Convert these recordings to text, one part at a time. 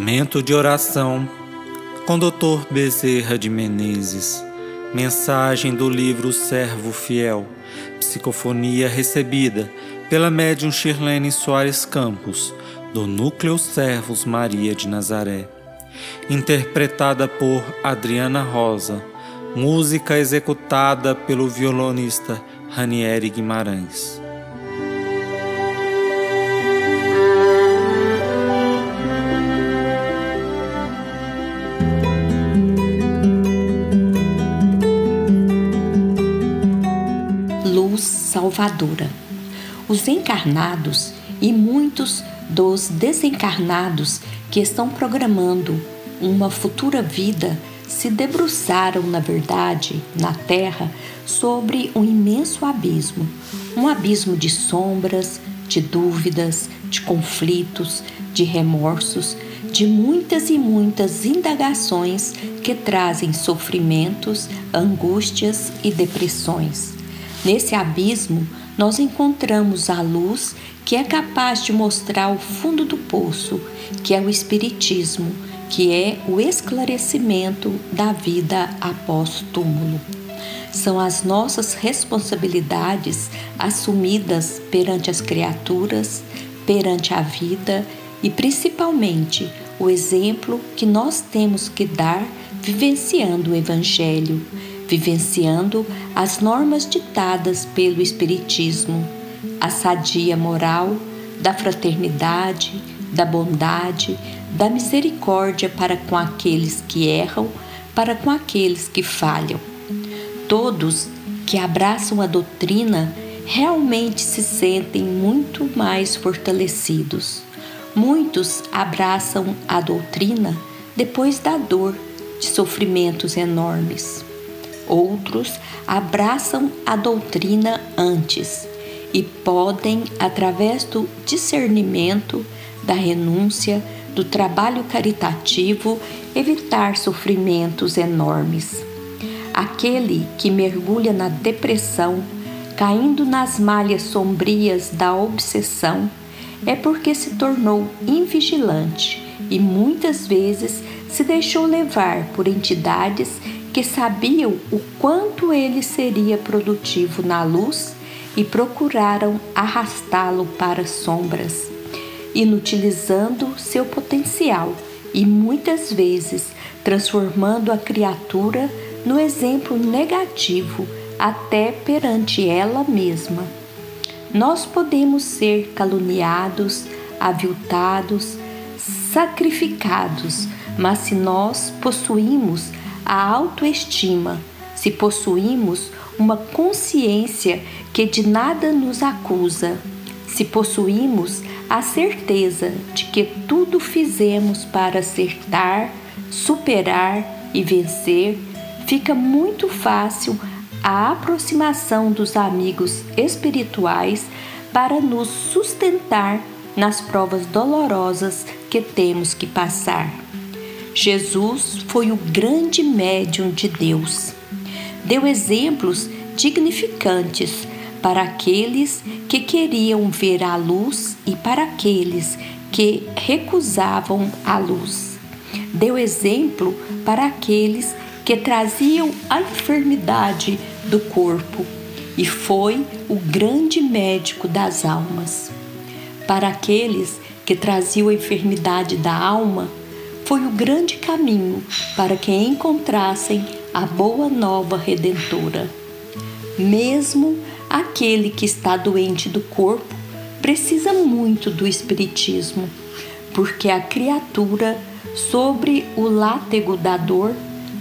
Momento de oração com Dr. Bezerra de Menezes. Mensagem do livro Servo Fiel. Psicofonia recebida pela médium Shirlene Soares Campos, do Núcleo Servos Maria de Nazaré. Interpretada por Adriana Rosa. Música executada pelo violonista Ranieri Guimarães. Salvadora. Os encarnados e muitos dos desencarnados que estão programando uma futura vida se debruçaram, na verdade, na Terra sobre um imenso abismo um abismo de sombras, de dúvidas, de conflitos, de remorsos, de muitas e muitas indagações que trazem sofrimentos, angústias e depressões. Nesse abismo, nós encontramos a luz que é capaz de mostrar o fundo do poço, que é o Espiritismo, que é o esclarecimento da vida após túmulo. São as nossas responsabilidades assumidas perante as criaturas, perante a vida e principalmente o exemplo que nós temos que dar vivenciando o Evangelho vivenciando as normas ditadas pelo Espiritismo, a sadia moral, da fraternidade, da bondade, da misericórdia para com aqueles que erram, para com aqueles que falham. Todos que abraçam a doutrina realmente se sentem muito mais fortalecidos. Muitos abraçam a doutrina depois da dor de sofrimentos enormes. Outros abraçam a doutrina antes e podem, através do discernimento, da renúncia, do trabalho caritativo, evitar sofrimentos enormes. Aquele que mergulha na depressão, caindo nas malhas sombrias da obsessão, é porque se tornou invigilante e muitas vezes se deixou levar por entidades que sabiam o quanto ele seria produtivo na luz e procuraram arrastá-lo para as sombras, inutilizando seu potencial e muitas vezes transformando a criatura no exemplo negativo até perante ela mesma. Nós podemos ser caluniados, aviltados, sacrificados, mas se nós possuímos a autoestima, se possuímos uma consciência que de nada nos acusa, se possuímos a certeza de que tudo fizemos para acertar, superar e vencer, fica muito fácil a aproximação dos amigos espirituais para nos sustentar nas provas dolorosas que temos que passar. Jesus foi o grande médium de Deus. Deu exemplos dignificantes para aqueles que queriam ver a luz e para aqueles que recusavam a luz. Deu exemplo para aqueles que traziam a enfermidade do corpo e foi o grande médico das almas. Para aqueles que traziam a enfermidade da alma, foi o grande caminho para que encontrassem a boa nova redentora. Mesmo aquele que está doente do corpo precisa muito do Espiritismo, porque a criatura sobre o látego da dor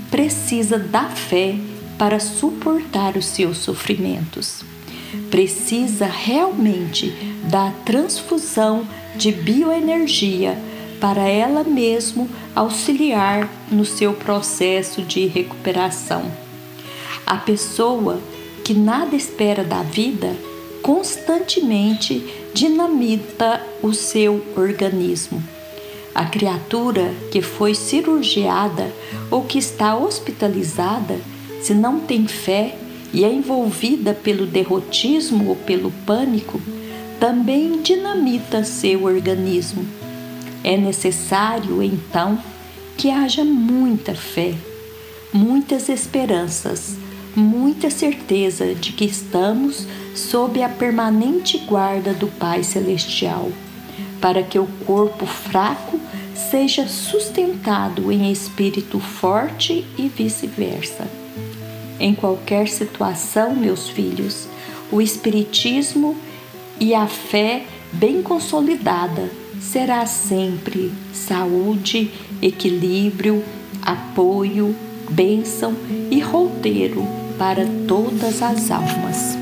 precisa da fé para suportar os seus sofrimentos. Precisa realmente da transfusão de bioenergia para ela mesmo auxiliar no seu processo de recuperação. A pessoa que nada espera da vida constantemente dinamita o seu organismo. A criatura que foi cirurgiada ou que está hospitalizada, se não tem fé e é envolvida pelo derrotismo ou pelo pânico, também dinamita seu organismo É necessário, então, que haja muita fé, muitas esperanças, muita certeza de que estamos sob a permanente guarda do Pai Celestial, para que o corpo fraco seja sustentado em espírito forte e vice-versa. Em qualquer situação, meus filhos, o Espiritismo e a fé bem consolidada será sempre saúde, equilíbrio, apoio, bênção e roteiro para todas as almas.